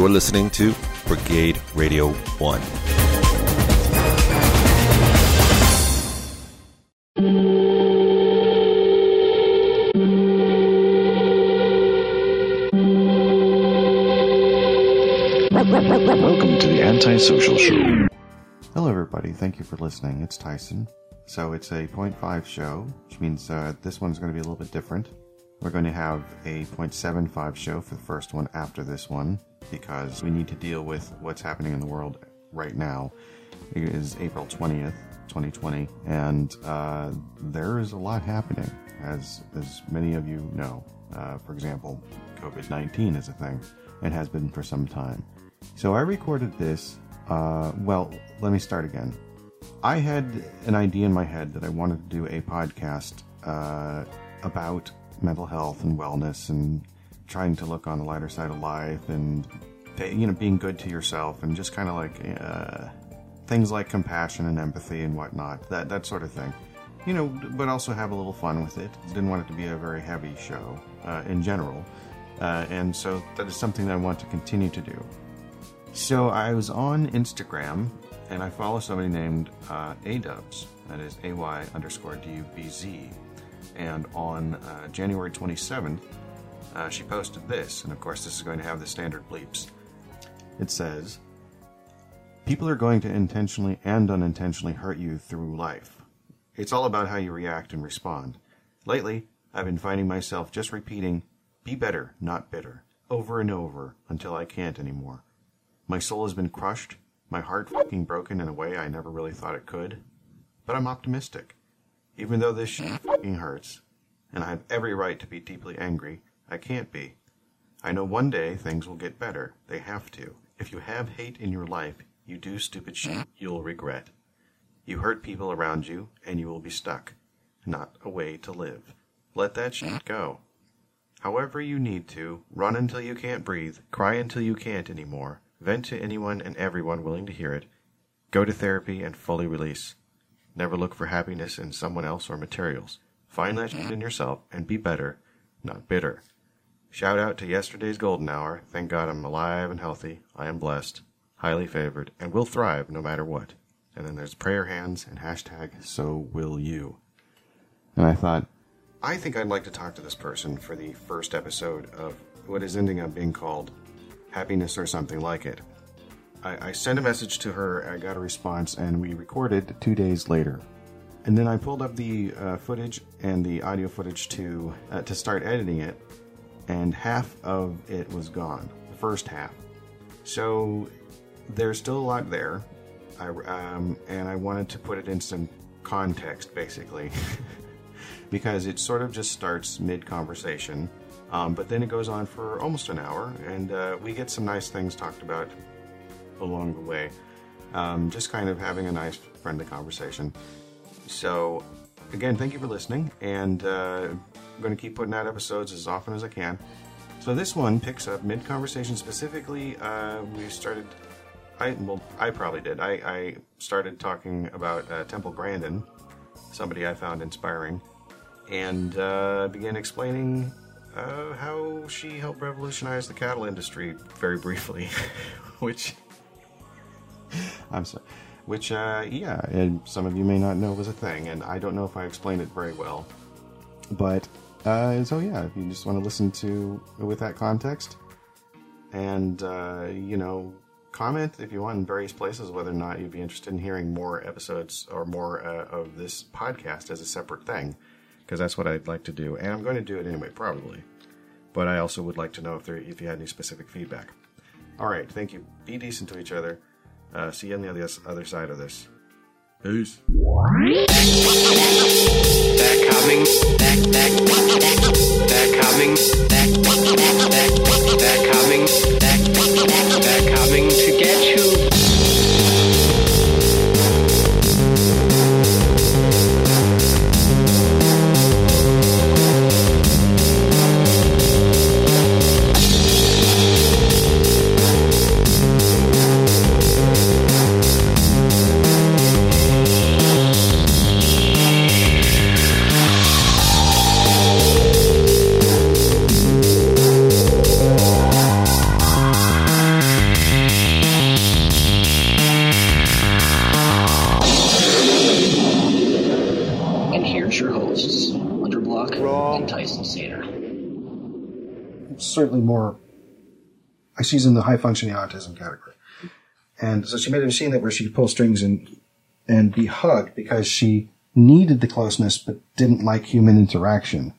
You're listening to Brigade Radio 1. Welcome to the Antisocial Show. Hello, everybody. Thank you for listening. It's Tyson. So it's a 0.5 show, which means uh, this one's going to be a little bit different. We're going to have a 0.75 show for the first one after this one because we need to deal with what's happening in the world right now. It is April 20th, 2020, and uh, there is a lot happening, as as many of you know. Uh, for example, COVID 19 is a thing and has been for some time. So I recorded this. Uh, well, let me start again. I had an idea in my head that I wanted to do a podcast uh, about mental health and wellness and trying to look on the lighter side of life and you know being good to yourself and just kind of like uh, things like compassion and empathy and whatnot that that sort of thing. You know but also have a little fun with it. Didn't want it to be a very heavy show uh, in general uh, and so that is something that I want to continue to do. So I was on Instagram and I follow somebody named uh, Adubs that is A-Y underscore D-U-B-Z and on uh, January 27th, uh, she posted this, and of course, this is going to have the standard bleeps. It says, People are going to intentionally and unintentionally hurt you through life. It's all about how you react and respond. Lately, I've been finding myself just repeating, Be better, not bitter, over and over until I can't anymore. My soul has been crushed, my heart fucking broken in a way I never really thought it could. But I'm optimistic. Even though this shit fucking hurts, and I have every right to be deeply angry, I can't be. I know one day things will get better. They have to. If you have hate in your life, you do stupid shit you'll regret. You hurt people around you, and you will be stuck. Not a way to live. Let that shit go. However you need to, run until you can't breathe, cry until you can't anymore, vent to anyone and everyone willing to hear it, go to therapy and fully release. Never look for happiness in someone else or materials. Find that shit in yourself and be better, not bitter. Shout out to yesterday's golden hour. Thank God I'm alive and healthy. I am blessed, highly favored, and will thrive no matter what. And then there's prayer hands and hashtag so will you. And I thought, I think I'd like to talk to this person for the first episode of what is ending up being called Happiness or something like it. I, I sent a message to her, I got a response, and we recorded two days later. And then I pulled up the uh, footage and the audio footage to uh, to start editing it, and half of it was gone. The first half. So there's still a lot there, I, um, and I wanted to put it in some context, basically, because it sort of just starts mid conversation, um, but then it goes on for almost an hour, and uh, we get some nice things talked about along the way. Um, just kind of having a nice, friendly conversation. So, again, thank you for listening, and uh, I'm going to keep putting out episodes as often as I can. So this one picks up mid conversation. Specifically, uh, we started. I well, I probably did. I, I started talking about uh, Temple Grandin, somebody I found inspiring, and uh, began explaining uh, how she helped revolutionize the cattle industry very briefly, which I'm sorry. Which, uh, yeah, some of you may not know was a thing, and I don't know if I explained it very well. But, uh, so yeah, if you just want to listen to with that context, and, uh, you know, comment if you want in various places whether or not you'd be interested in hearing more episodes or more uh, of this podcast as a separate thing, because that's what I'd like to do, and I'm going to do it anyway, probably. But I also would like to know if there, if you had any specific feedback. All right, thank you. Be decent to each other. Uh, see you on the other, other side of this. Peace. Coming. They're, they're, they're coming. They're, they're, they're coming. She's in the high functioning autism category, and so she made a machine that where she could pull strings and and be hugged because she needed the closeness but didn't like human interaction.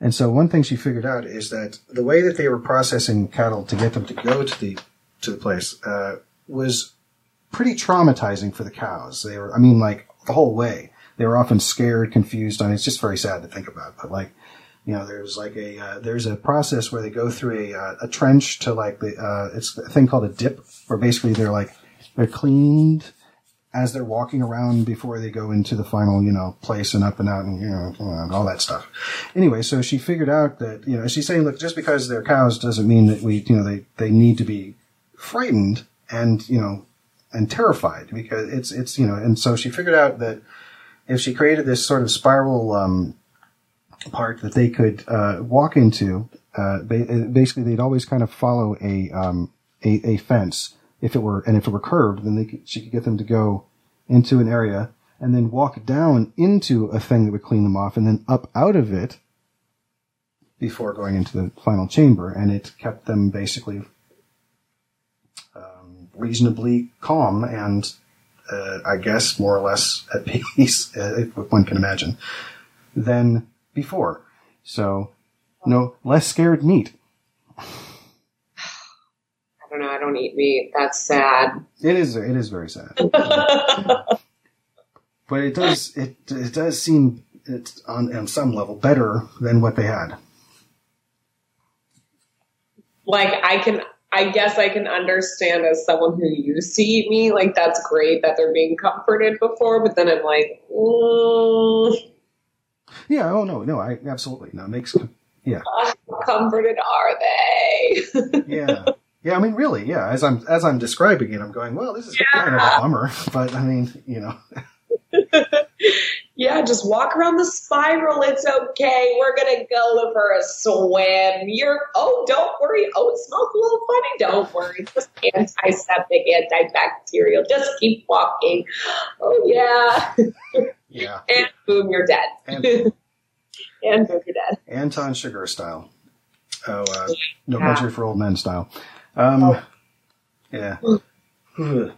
And so one thing she figured out is that the way that they were processing cattle to get them to go to the to the place uh, was pretty traumatizing for the cows. They were, I mean, like the whole way. They were often scared, confused. I mean, it's just very sad to think about. But like, you know, there's like a uh, there's a process where they go through a uh, a trench to like the uh, it's a thing called a dip, where basically they're like they're cleaned as they're walking around before they go into the final, you know, place and up and out and, you know, all that stuff. Anyway, so she figured out that, you know, she's saying, look, just because they're cows doesn't mean that we, you know, they, they need to be frightened and, you know, and terrified because it's, it's, you know, and so she figured out that if she created this sort of spiral, um, part that they could, uh, walk into, uh, basically they'd always kind of follow a, um, a, a fence if it were, and if it were curved, then they could, she could get them to go into an area and then walk down into a thing that would clean them off and then up out of it before going into the final chamber. And it kept them basically um, reasonably calm and, uh, I guess, more or less at peace, uh, if one can imagine, than before. So, no, less scared meat. I don't know. I don't eat meat. That's sad. It is. It is very sad. but it does. It it does seem it's on on some level better than what they had. like I can I guess I can understand as someone who used to eat meat, like that's great that they're being comforted before, but then I'm like, mm, Yeah. Oh no. No. I absolutely no. It makes. Yeah. how comforted are they? Yeah. Yeah. I mean, really. Yeah. As I'm as I'm describing it, I'm going. Well, this is kind of a bummer, but I mean, you know. yeah, just walk around the spiral. It's okay. We're gonna go for a swim. You're oh, don't worry. Oh, it smells a little funny. Don't worry. It's just antiseptic, antibacterial. Just keep walking. Oh yeah. Yeah. and boom, you're dead. And and boom, you're dead. Anton Chigurh style. Oh, uh, No Country for Old Men style. Um, yeah.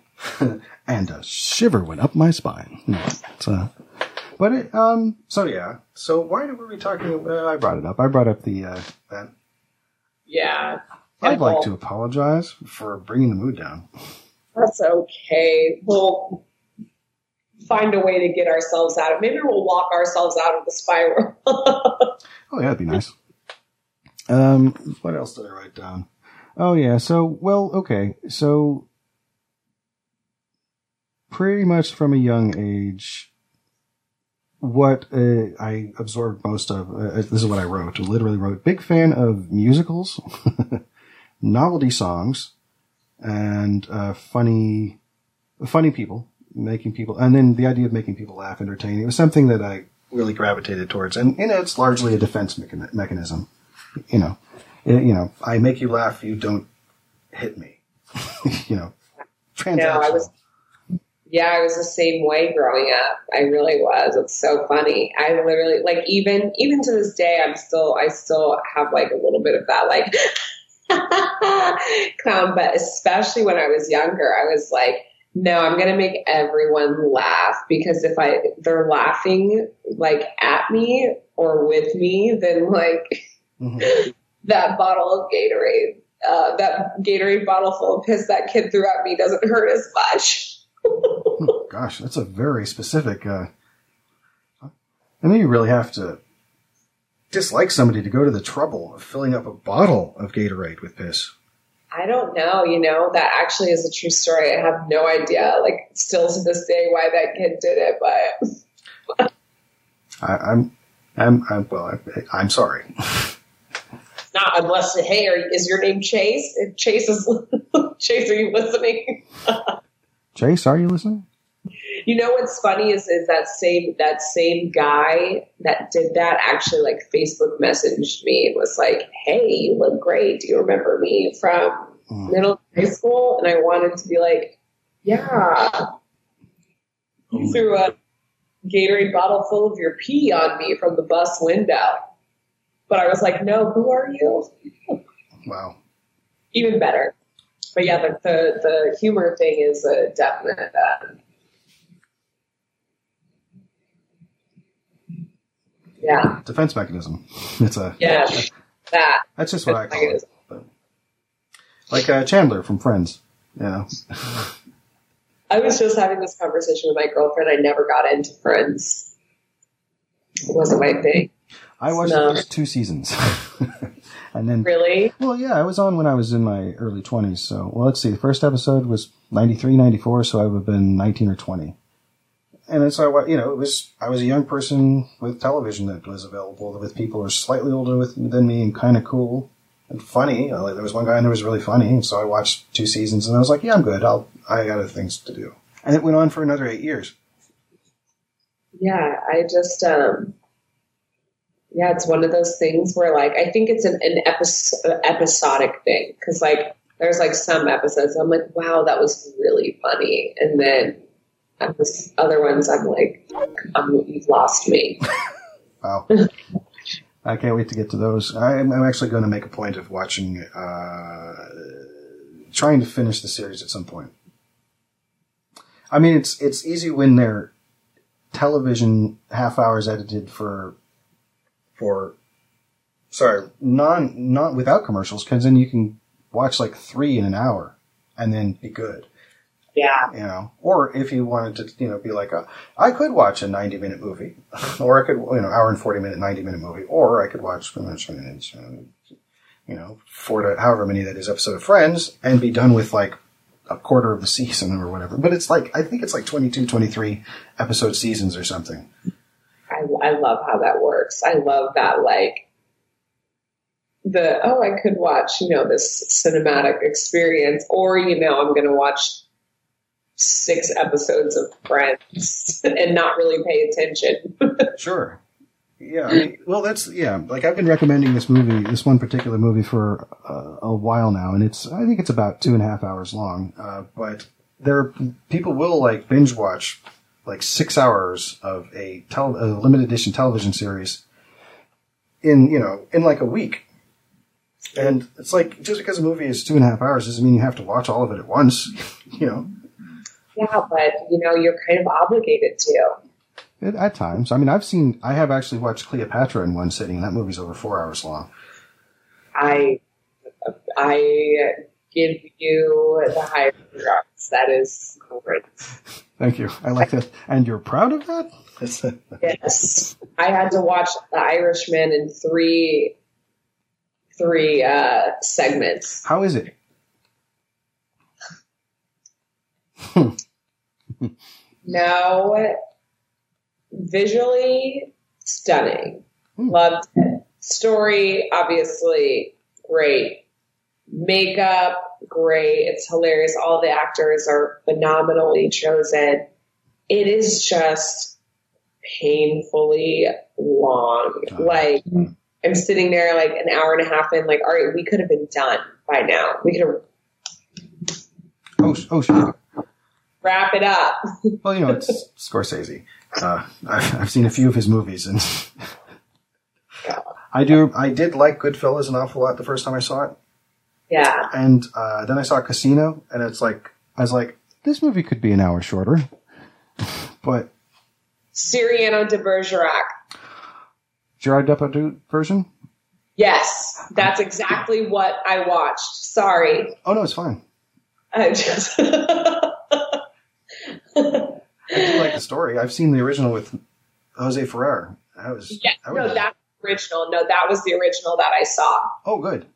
and a shiver went up my spine. No, uh, but it, um, so yeah. So why were we talking? Uh, I brought it up. I brought up the uh, that. Yeah. I'd like to apologize for bringing the mood down. That's okay. We'll find a way to get ourselves out of. Maybe we'll walk ourselves out of the spiral. Oh, yeah, that'd be nice. Um, what else did I write down? Oh, yeah. So, well, okay. So, pretty much from a young age, what uh, I absorbed most of, uh, this is what I wrote. Literally wrote, big fan of musicals, novelty songs, and uh, funny, funny people, making people, and then the idea of making people laugh, entertaining. It was something that I really gravitated towards, and, and it's largely a defense mechan- mechanism. You know, It- you know, I make you laugh, you don't hit me. you know, No, I was. Yeah, I was the same way growing up. I really was. It's so funny. I literally like even even to this day, I'm still I still have like a little bit of that like clown, but especially when I was younger, I was like, no, I'm gonna make everyone laugh because if I they're laughing like at me or with me, then like Mhm. that bottle of Gatorade, uh, that Gatorade bottle full of piss that kid threw at me doesn't hurt as much. Gosh, that's a very specific. Uh, I mean, you really have to dislike somebody to go to the trouble of filling up a bottle of Gatorade with piss. I don't know, you know, that actually is a true story. I have no idea, like, still to this day, why that kid did it, but I, I'm, I'm, I'm, well, I, I'm sorry. not unless, hey, are, is your name Chase? Chase is, Chase, are you listening? Chase, are you listening? You know what's funny is is that same that same guy that did that actually like Facebook messaged me and was like, "Hey, you look great. Do you remember me from middle high school?" And I wanted to be like, "Yeah." You threw a Gatorade bottle full of your pee on me from the bus window. But I was like, no, who are you? Wow. Even better. But yeah, the the, the humor thing is a definite. Uh, yeah, Defense mechanism. It's a. yeah, that. That's just what I call it. But, like uh, Chandler from Friends. You know. I was just having this conversation with my girlfriend. I never got into Friends. It wasn't my thing. I watched No. the first two seasons. and then. Really? Well, yeah, I was on when I was in my early 20s. So, well, let's see. The first episode was 93, 94, so I would have been 19 or 20. And so I, you know, it was, I was a young person with television that was available with people who were slightly older with, than me and kind of cool and funny. Like, there was one guy who was really funny. And so I watched two seasons and I was like, yeah, I'm good. I'll, I got other things to do. And it went on for another eight years. Yeah, I just um yeah, it's one of those things where like I think it's an, an episode, episodic thing because like there's like some episodes I'm like, wow, that was really funny, and then epi- other ones I'm like, um, you've lost me. Wow. I can't wait to get to those. I'm, I'm actually going to make a point of watching, uh, trying to finish the series at some point. I mean, it's it's easy when they're television half hours edited for for sorry non not without commercials because then you can watch like three in an hour and then be good Yeah, you know, or if you wanted to, you know, be like a, I could watch a 90 minute movie, or I could, you know, hour and 40 minute, 90 minute movie, or I could watch, you know, four to however many that is episode of Friends and be done with like a quarter of the season or whatever. But it's like, I think it's like 22, 23 episode seasons or something. I I love how that works. I love that like the oh I could watch you know this cinematic experience or you know I'm gonna watch six episodes of Friends and not really pay attention. Sure. Yeah. I mean, well, that's yeah. Like I've been recommending this movie, this one particular movie, for uh, a while now, and it's I think it's about two and a half hours long. Uh, but there, people will like binge watch like six hours of a, tel- a limited edition television series in you know in like a week. And it's like just because a movie is two and a half hours doesn't mean you have to watch all of it at once. you know, yeah, but you know you're kind of obligated to. It, at times. I mean, I've seen, I have actually watched Cleopatra in one sitting, and that movie's over four hours long. I I give you the high regards. That is great. Thank you. I like that. And you're proud of that? Yes, I had to watch The Irishman in three three uh, segments. How is it? No, visually stunning. Loved it. Story, obviously, great. Makeup, great. It's hilarious. All the actors are phenomenally chosen. It is just painfully long. Like, I'm sitting there like an hour and a half in, like, all right, we could have been done by now. We could have Oh, oh, sure. Wrap it up. Well, you know, it's Scorsese. Uh, I've, I've seen a few of his movies, and I do. I did like Goodfellas an awful lot the first time I saw it, yeah. and uh, then I saw Casino, and it's like I was like, this movie could be an hour shorter, but Cyrano de Bergerac. Gerard Depardieu version. Yes, that's exactly what I watched. Sorry. Oh no, it's fine. I just I do like the story. I've seen the original with Jose Ferrer. That was, yeah, that was no, that's original. No, that was the original that I saw. oh good.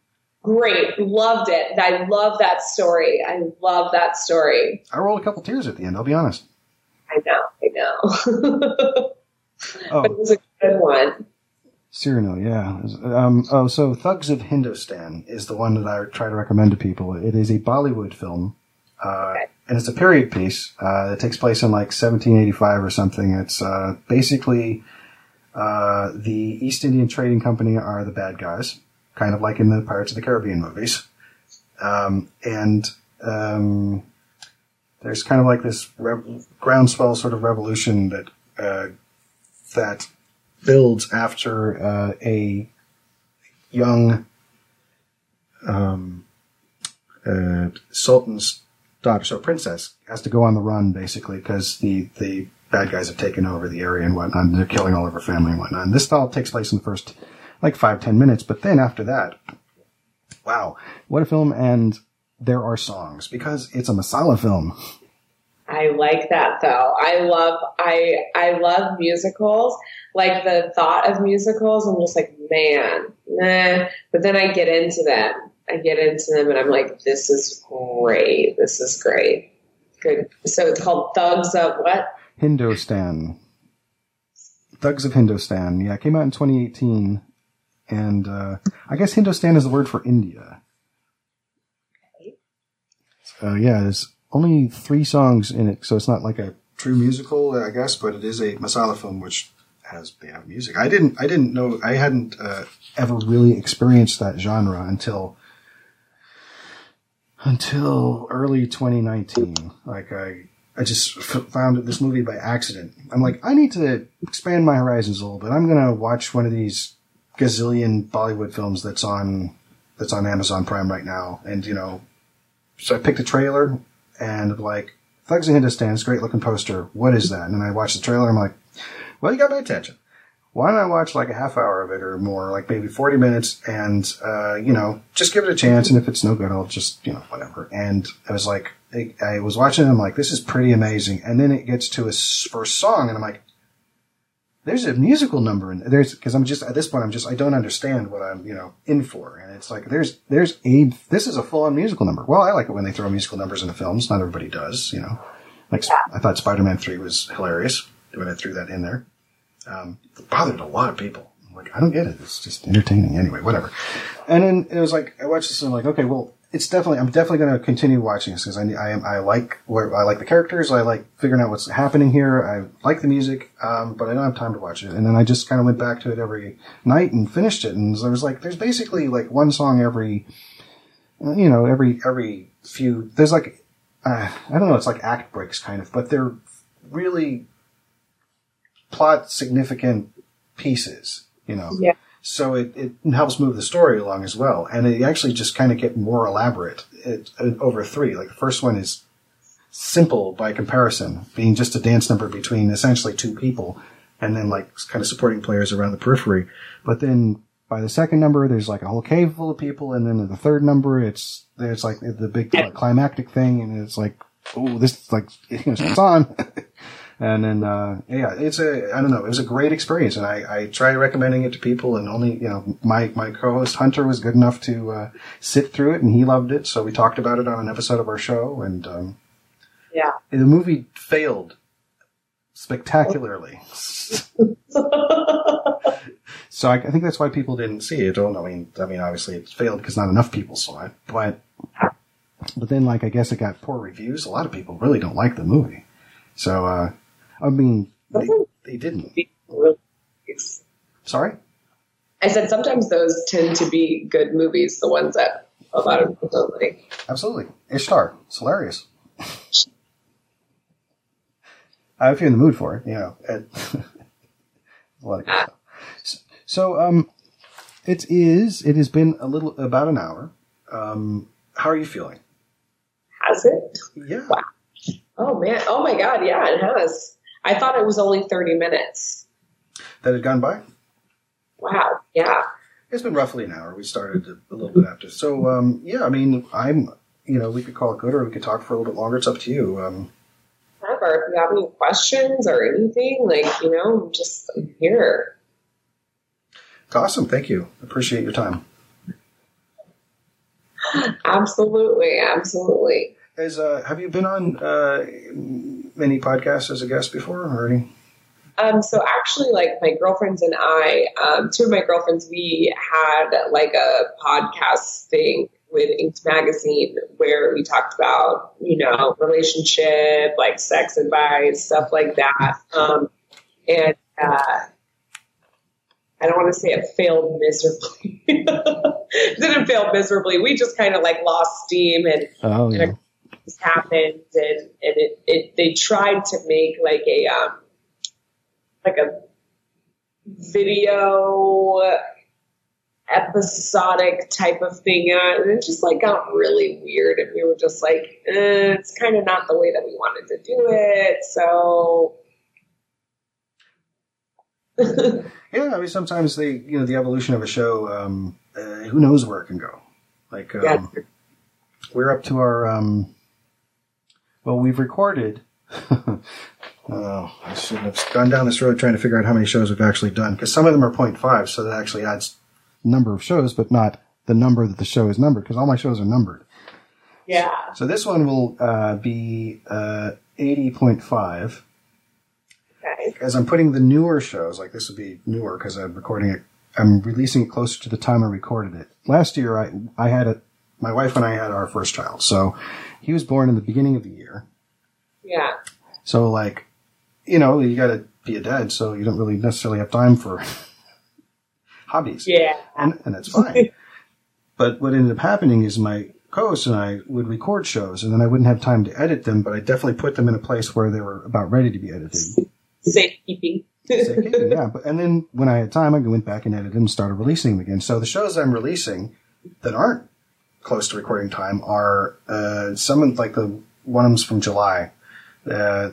Great, loved it. I love that story. I love that story. I rolled a couple tears at the end. I'll be honest. I know, I know. Oh, but it was a good one. Cyrano, yeah. Um, oh, so Thugs of Hindostan is the one that I try to recommend to people. It is a Bollywood film, uh, and it's a period piece. Uh, it takes place in like 1785 or something. It's uh, basically uh, the East Indian Trading Company are the bad guys, kind of like in the Pirates of the Caribbean movies. Um, and um, there's kind of like this rev- groundswell sort of revolution that uh, that builds after uh, a young um, uh, sultan's daughter, so princess, has to go on the run basically because the the bad guys have taken over the area and whatnot. And they're killing all of her family and whatnot. And this all takes place in the first like five ten minutes, but then after that, wow, what a film! And there are songs because it's a masala film. I like that though. I love I I love musicals. Like the thought of musicals, I'm just like, man. But then I get into them. I get into them and I'm like, this is great. This is great. Good. So it's called Thugs of what? Hindostan. Thugs of Hindostan. Yeah, it came out in 2018. And uh, I guess Hindostan is the word for India. Uh, yeah, there's only three songs in it, so it's not like a true musical, I guess, but it is a masala film, which has they have music. I didn't, I didn't know, I hadn't uh, ever really experienced that genre until until early 2019. Like I, I just found this movie by accident. I'm like, I need to expand my horizons a little bit. I'm gonna watch one of these gazillion Bollywood films that's on that's on Amazon Prime right now, and you know, so I picked a trailer and like Thugs of Hindostan, this great looking poster. What is that? And then I watched the trailer. I'm like, well, you got my attention. Why don't I watch like a half hour of it or more, like maybe 40 minutes and, uh, you know, just give it a chance. And if it's no good, I'll just, you know, whatever. And I was like, I, I was watching it. I'm like, this is pretty amazing. And then it gets to a first song and I'm like, there's a musical number in there's because I'm just at this point I'm just I don't understand what I'm you know in for and it's like there's there's a this is a full on musical number. Well, I like it when they throw musical numbers into films. Not everybody does, you know. Like I thought Spider Man three was hilarious when I threw that in there. Um, bothered a lot of people. I'm like I don't get it. It's just entertaining anyway. Whatever. And then it was like I watched this and I'm like okay well it's definitely I'm definitely going to continue watching this because I I, I like where I like the characters. I like figuring out what's happening here. I like the music, um, but I don't have time to watch it. And then I just kind of went back to it every night and finished it. And there was like there's basically like one song every you know every every few. There's like uh, I don't know. It's like act breaks kind of, but they're really plot significant pieces. You know. Yeah. So it, it helps move the story along as well. And it actually just kind of get more elaborate it, it, over three. Like the first one is simple by comparison, being just a dance number between essentially two people and then like kind of supporting players around the periphery. But then by the second number, there's like a whole cave full of people. And then in the third number, it's, there's like the big climactic thing. And it's like, oh, this is like, it's on. And then, uh, yeah, it's a, I don't know, it was a great experience. And I, I try recommending it to people and only, you know, my, my co-host Hunter was good enough to, uh, sit through it and he loved it. So we talked about it on an episode of our show. And, um, Yeah. the movie failed spectacularly. so I, I think that's why people didn't see it. Well, I mean, I mean, obviously it failed because not enough people saw it, but, but then like, I guess it got poor reviews. A lot of people really don't like the movie. So, uh, I mean, they, they didn't. Sorry? I said sometimes those tend to be good movies, the ones that a lot of people don't like. Absolutely. Ishtar. It's hilarious. If you're in the mood for it, you know. It, a lot of good stuff. So, so, um, it is, it has been a little, about an hour. Um, how are you feeling? Has it? Yeah. Wow. Oh man. Oh my god, yeah, it has. I thought it was only 30 minutes. That had gone by? Wow. Yeah. It's been roughly an hour. We started a little bit after. So, um, yeah, I mean, I'm, you know, we could call it good or we could talk for a little bit longer. It's up to you. Um, Whatever. If you have any questions or anything, like, you know, I'm just I'm here. awesome. Thank you. Appreciate your time. Absolutely. Absolutely. As, uh, have you been on uh, many podcasts as a guest before or any? Um, so actually, like my girlfriends and I, um, two of my girlfriends, we had like a podcast thing with Inked Magazine where we talked about, you know, relationship, like sex advice, stuff like that. Um, and uh, I don't want to say it failed miserably. it didn't fail miserably. We just kind of like lost steam and, Oh, and a things happened and, and it, it, they tried to make like a, um, like a video episodic type of thing on, and it just like got really weird, and we were just like, eh, it's kind of not the way that we wanted to do it, so. Yeah, I mean, sometimes they, you know, the evolution of a show, um, uh, who knows where it can go. Like, um, Yeah. we're up to our, um, well, we've recorded. oh, I shouldn't have gone down this road trying to figure out how many shows we've actually done because some of them are 0.5, so that actually adds number of shows, but not the number that the show is numbered because all my shows are numbered. yeah. So this one will uh, be uh, 80.5. Okay. As I'm putting the newer shows, like this would be newer because I'm recording it, I'm releasing it closer to the time I recorded it. Last year, I I had it. My wife and I had our first child, so he was born in the beginning of the year. Yeah. So like, you know, you got to be a dad, so you don't really necessarily have time for hobbies. Yeah. and, and that's fine. but what ended up happening is my co-host and I would record shows, and then I wouldn't have time to edit them, but I definitely put them in a place where they were about ready to be edited. Safekeeping. Safekeeping, yeah, but and then when I had time, I went back and edited them and started releasing them again. So the shows I'm releasing that aren't close to recording time are uh, some of like the one of them's from July. Uh,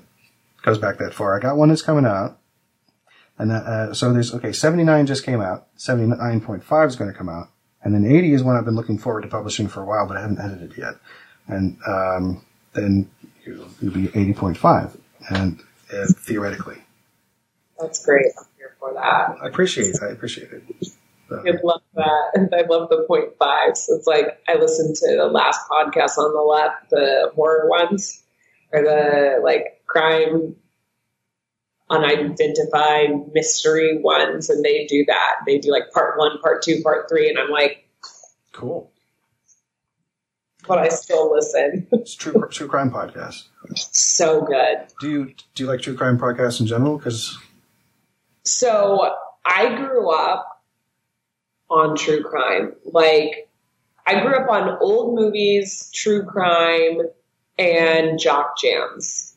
goes back that far. I got one that's coming out, and that, uh, so there's okay. Seventy nine just came out. Seventy nine point five is going to come out, and then eighty is one I've been looking forward to publishing for a while, but I haven't edited yet. And um, then it'll be eighty point five, and uh, theoretically. That's great. I'm here for that. I appreciate it. I appreciate it. I love that. I love the point five. So it's like I listened to the last podcast on the left, the horror ones, or the like crime unidentified mystery ones, and they do that. They do like part one, part two, part three, and I'm like, cool. but I still listen. It's true true crime podcast. so good. Do you do you like true crime podcasts in general? Because So I grew up on true crime. Like I grew up on old movies, true crime, and jock jams.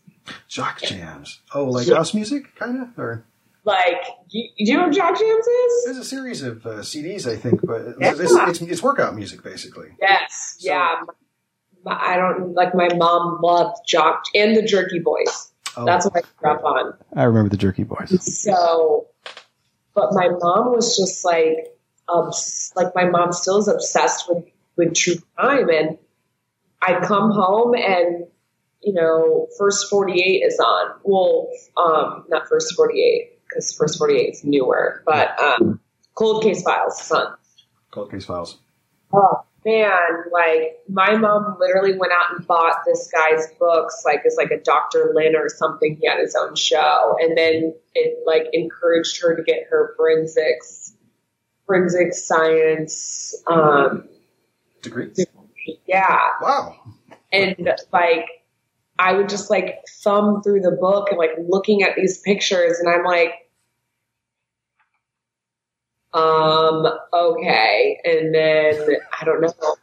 jock jams. Oh, like Yeah. house music, kind of. Or Like, you, you know what jock jams is? there's a series of uh, CDs, I think, but it's, Yeah. it's, it's, it's workout music basically. Yes, So- yeah. My- I don't like. My mom loved jock and the Jerky Boys. Oh, That's what I grew up on. I remember the Jerky Boys. So, but my mom was just like, obs- like my mom still is obsessed with with true crime, and I'd come home and you know, first forty eight is on. Well, um, not first forty eight because first forty eight is newer, but um, Cold Case Files is on. Cold Case Files. Oh man, like my mom literally went out and bought this guy's books, like it's like a Dr. Lynn or something. He had his own show, and then it like encouraged her to get her forensics, forensic science. Um, Degree. yeah, Wow. and like I would just like thumb through the book and like looking at these pictures, and I'm like, um, okay. And then I don't know.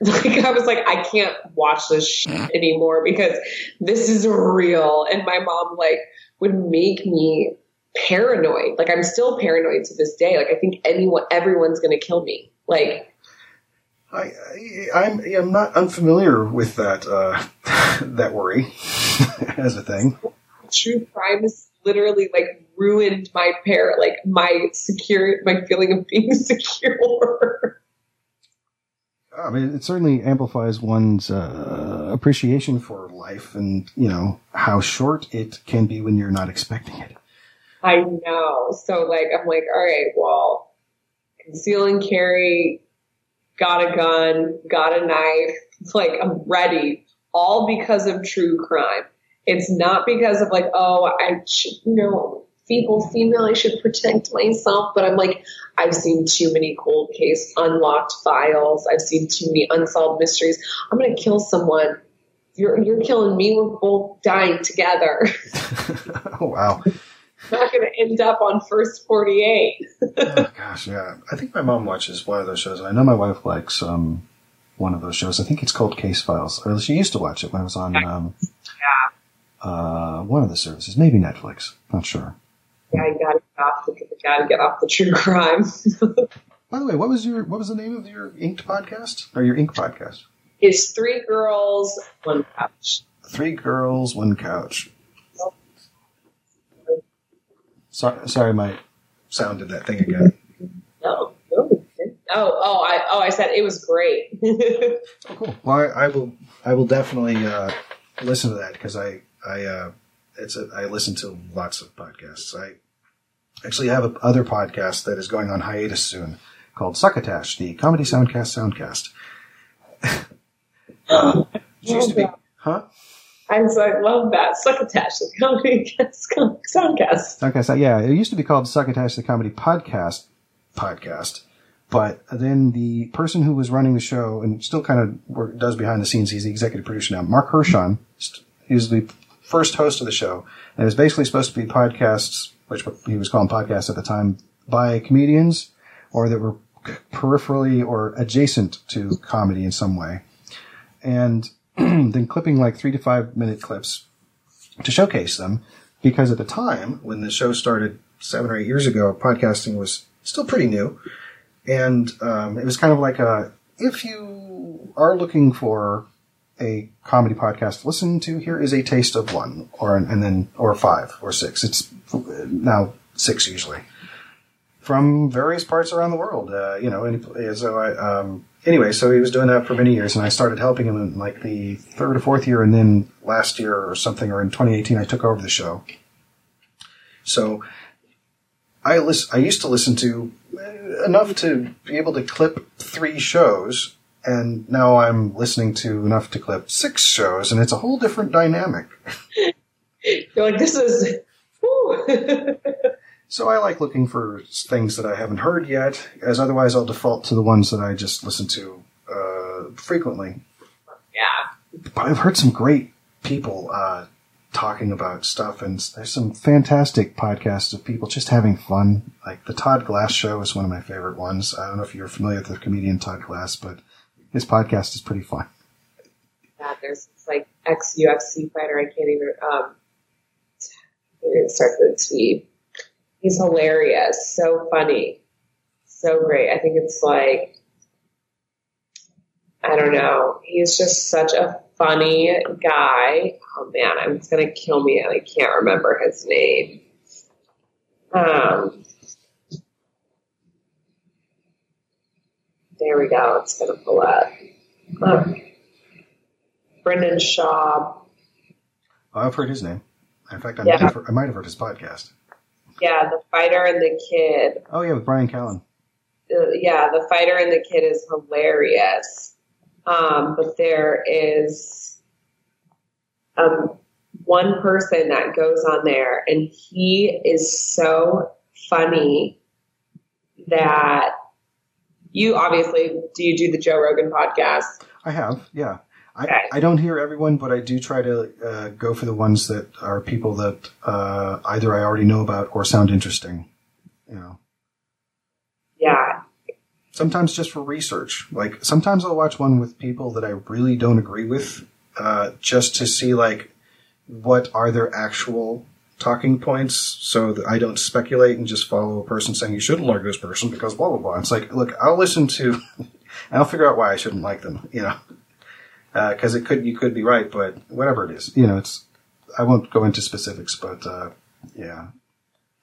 Like I was like, I can't watch this shit anymore because this is real. And my mom like would make me paranoid. Like I'm still paranoid to this day. Like I think anyone, everyone's gonna kill me. Like I, I I'm I'm not unfamiliar with that uh, that worry as a thing. true crime has literally like ruined my pair, like my secure, my feeling of being secure. I mean, it certainly amplifies one's uh, appreciation for life, and you know how short it can be when you're not expecting it. I know. So like, I'm like, all right, well, conceal and carry, got a gun, got a knife. Like, I'm ready. All because of true crime. It's not because of like, oh, I you know, feeble female, I should protect myself. But I'm like, I've seen too many cold case unlocked files. I've seen too many unsolved mysteries. I'm going to kill someone. You're, you're killing me. We're both dying together. oh wow! Not going to end up on first 48. Oh, gosh, yeah. I think my mom watches one of those shows, I know my wife likes um, one of those shows. I think it's called Case Files. Or she used to watch it when it was on um, uh, one of the services, maybe Netflix. Not sure. Yeah, you got to get off the, you got to get off the true crime. By the way, what was your what was the name of your Inked podcast or your Ink podcast? It's three girls, one couch. Three girls, one couch. Sorry, sorry, my sound did that thing again. No, no. Oh, oh, I, oh, I said it was great. Oh, cool. Well, I, I will, I will definitely uh, listen to that because I, I, uh, it's a, I listen to lots of podcasts. I actually have a other podcast that is going on hiatus soon called Succotash, the Comedy Soundcast Soundcast. uh, used to be, huh? I was like, love that. Succotash, the comedy soundcast. Soundcast. Yeah, it used to be called Succotash, the Comedy Podcast Podcast. But then the person who was running the show and still kind of work, does behind the scenes, he's the executive producer now, Mark Hershon. He's the first host of the show. And it's basically supposed to be podcasts, which he was calling podcasts at the time, by comedians or that were peripherally or adjacent to comedy in some way. And then clipping like three to five minute clips to showcase them because at the time when the show started seven or eight years ago, podcasting was still pretty new. And um, it was kind of like a if you are looking for a comedy podcast to listen to, here is a taste of one, or and then or five or six. It's now six usually from various parts around the world. Uh, you know, and so I um, anyway, so he was doing that for many years, and I started helping him in like the third or fourth year, and then last year or something, or in 2018, I took over the show. So I listen, I used to listen to uh, enough to be able to clip three shows, and now I'm listening to enough to clip six shows, and it's a whole different dynamic. You're like, this is. So I like looking for things that I haven't heard yet, as otherwise I'll default to the ones that I just listen to uh, frequently. yeah. But I've heard some great people uh, talking about stuff, and there's some fantastic podcasts of people just having fun. Like the Todd Glass Show is one of my favorite ones. I don't know if you're familiar with the comedian Todd Glass, but his podcast is pretty fun. Yeah, there's this like ex UFC fighter. I can't even um I can't even start the tweet. He's hilarious, so funny, so great. I think it's like I don't know. He's just such a funny guy. Oh man, I'm it's gonna kill me and I can't remember his name. Um there we go. It's gonna pull up. Um, Brendan Schaub. I've heard his name. In fact, I, Yeah. might have I might have heard his podcast. Yeah, the fighter and the kid. Oh yeah, with Brian Callen. Uh, yeah, the fighter and the kid is hilarious. Um, but there is um, one person that goes on there, and he is so funny that you obviously do you do the Joe Rogan podcast? I have, yeah. I, I don't hear everyone, but I do try to uh, go for the ones that are people that uh, either I already know about or sound interesting. You know, Yeah, sometimes just for research. Like sometimes I'll watch one with people that I really don't agree with, uh, just to see like what are their actual talking points, so that I don't speculate and just follow a person saying you shouldn't like this person because blah blah blah. It's like, look, I'll listen to, and I'll figure out why I shouldn't like them. You know, because it could you could be right, but whatever it is, you know, it's. I won't go into specifics, but uh, yeah,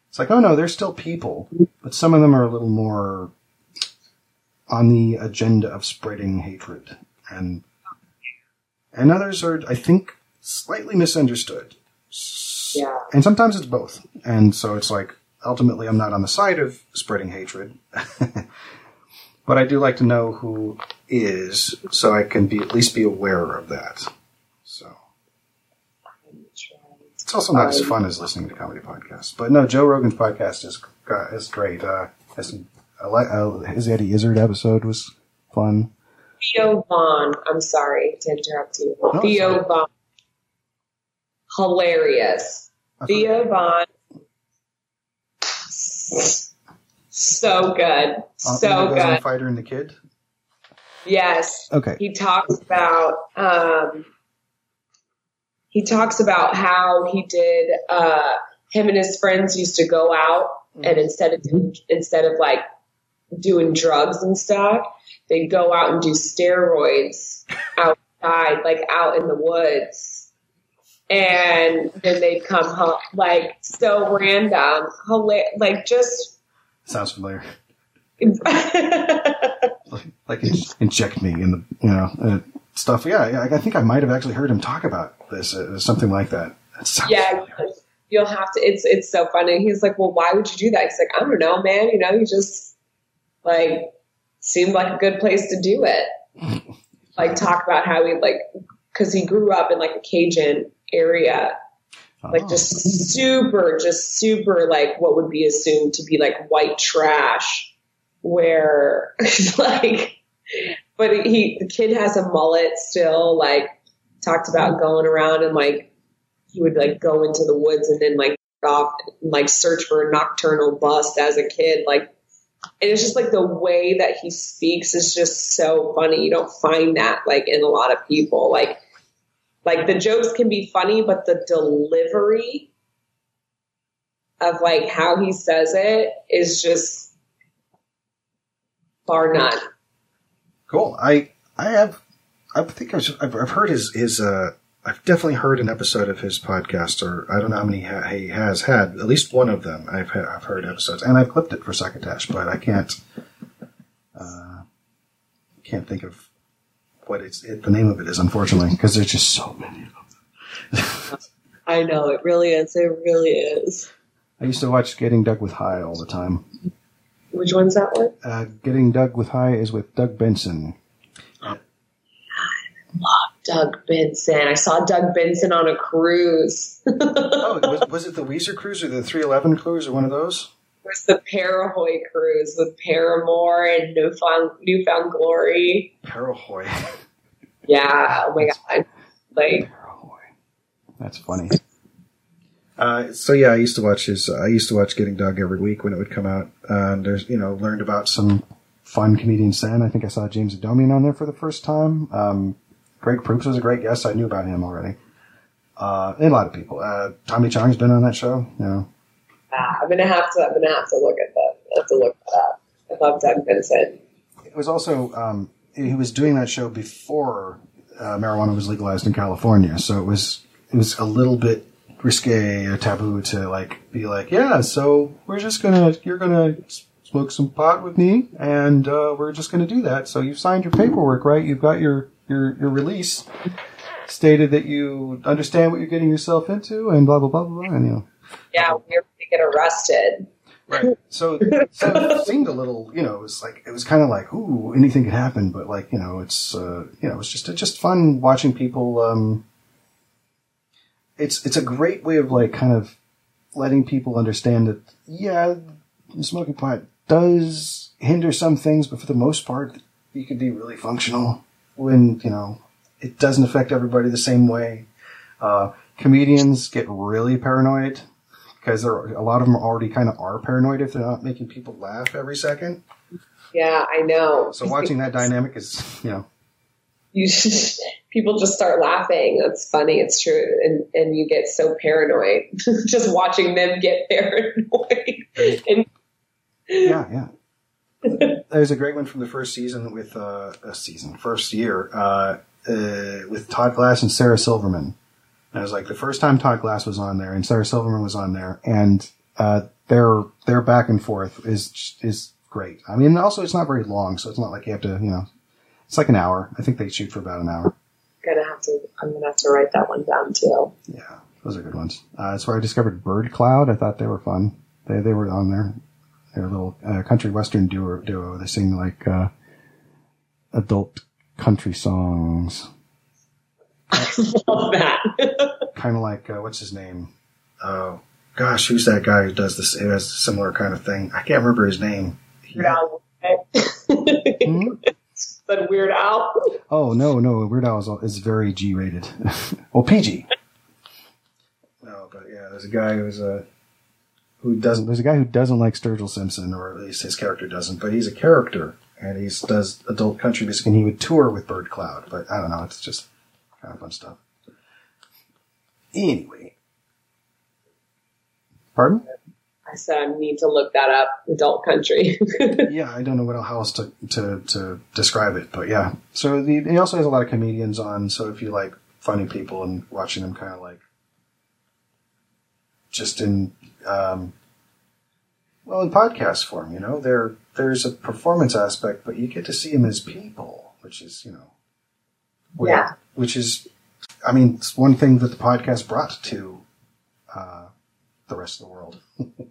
it's like, oh no, they're still people, but some of them are a little more on the agenda of spreading hatred, and and others are, I think, slightly misunderstood. Yeah. And sometimes it's both, and so it's like ultimately I'm not on the side of spreading hatred, but I do like to know who is, so I can be at least be aware of that. So it's also not as fun as listening to comedy podcasts, but no, Joe Rogan's podcast is is great. Uh, has some, I like uh, his Eddie Izzard episode was fun. Theo Von. I'm sorry to interrupt you. No, Theo fine. Von. Hilarious. Theo Von. So good. Uh, So good. Fighter and the Kid. Yes. Okay. He talks about um he talks about how he did uh him and his friends used to go out and instead of instead of like doing drugs and stuff, they'd go out and do steroids outside, like out in the woods. And then they'd come home, like so random, like just. Sounds familiar. Like, like inject me in the you know uh, stuff. Yeah, yeah, I think I might have actually heard him talk about this, uh, something like that. That yeah, you'll have to. It's it's so funny. He's like, well, why would you do that? He's like, I don't know, man. You know, you just like seemed like a good place to do it. like talk about how he like because he grew up in like a Cajun area, like Oh. just super, just super like what would be assumed to be like white trash, where like, but he the kid has a mullet still. Like talked about going around and like he would like go into the woods and then like off and, like search for a nocturnal bust as a kid like and it's just like the way that he speaks is just so funny you don't find that like in a lot of people like like the jokes can be funny but the delivery of like how he says it is just bar none Cool. I I have I think I've I've heard his his uh I've definitely heard an episode of his podcast, or I don't know how many he has had. At least one of them I've I've heard episodes, and I've clipped it for Succotash, but I can't uh, can't think of what it's it, the name of it is, unfortunately, because there's just so many of them. i know it really is it really is I used to watch Getting Doug with High all the time. which one's that one Uh, Getting Doug with High is with Doug Benson. Love Doug Benson. I saw Doug Benson on a cruise. Oh, was, was it the Weezer cruise or the 311 cruise or one of those? Was the Parahoy cruise with Paramore and New Found, Newfound Glory. Parahoy. Yeah, oh my god. Like, That's funny. Uh, so yeah, I used to watch his. I used to watch Getting Doug every week when it would come out, uh, and there's you know learned about some fun comedians then. I think I saw James Adomian on there for the first time. Um, Greg Proops was a great guest. I knew about him already. Uh, and a lot of people. Uh, Tommy Chong's been on that show. You know, ah, I'm gonna have to. I'm gonna have to look at that. I have to look that up. I love Doug Benson. it was also um, he was doing that show before uh, marijuana was legalized in California, so it was it was a little bit risque or taboo to like be like, yeah, so we're just gonna you're gonna smoke some pot with me, and uh, we're just gonna do that. So you've signed your paperwork, right? You've got your your your release stated that you understand what you're getting yourself into, and blah blah blah blah, blah and you know. Yeah, we were gonna get arrested. Right. So, so it seemed a little, you know, it was like it was kind of like, ooh, anything could happen, but like, you know, it's, uh, you know, it's just it's just fun watching people. Um, it's it's a great way of like kind of letting people understand that, yeah, smoking pot does hinder some things, but for the most part, you can be really functional when you know it doesn't affect everybody the same way. Uh, comedians get really paranoid because there are, a lot of them already kind of are paranoid if they're not making people laugh every second. Yeah, I know. So watching that dynamic is, you know, you just people just start laughing. That's funny. It's true, and and you get so paranoid just watching them get paranoid. and yeah, yeah. There's a great one from the first season with uh, a season, first year, uh, uh, with Todd Glass and Sarah Silverman. And it was like the first time Todd Glass was on there and Sarah Silverman was on there, and uh, their their back and forth is is great. I mean, also it's not very long, so it's not like you have to, you know, it's like an hour. I think they shoot for about an hour. gonna have to. I'm gonna have to write that one down too. Yeah, those are good ones. Uh, that's where I discovered Birdcloud. I thought they were fun. They they were on there. They're a little uh, country western duo. Duo. They sing like uh, adult country songs, I love that. kind of like uh, what's his name? Oh gosh, who's that guy who does this? It has a similar kind of thing? I can't remember his name. Weird Al. Hmm? But Weird Al. Oh no, no, Weird Al is, is very G rated. well, PG. No, but yeah, there's a guy who's a who doesn't. There's a guy who doesn't like Sturgill Simpson, or at least his character doesn't. But he's a character, and he does adult country music, and he would tour with Birdcloud. But I don't know, it's just kind of fun stuff. Anyway, pardon? I said I need to look that up. Adult country. yeah, I don't know what else to, to, to describe it, but yeah. So the, he also has a lot of comedians on. So if you like funny people and watching them kind of like just in, um, well, in podcast form, you know, there there's a performance aspect, but you get to see them as people, which is you know, weird. Yeah. Which is, I mean, it's one thing that the podcast brought to uh, the rest of the world.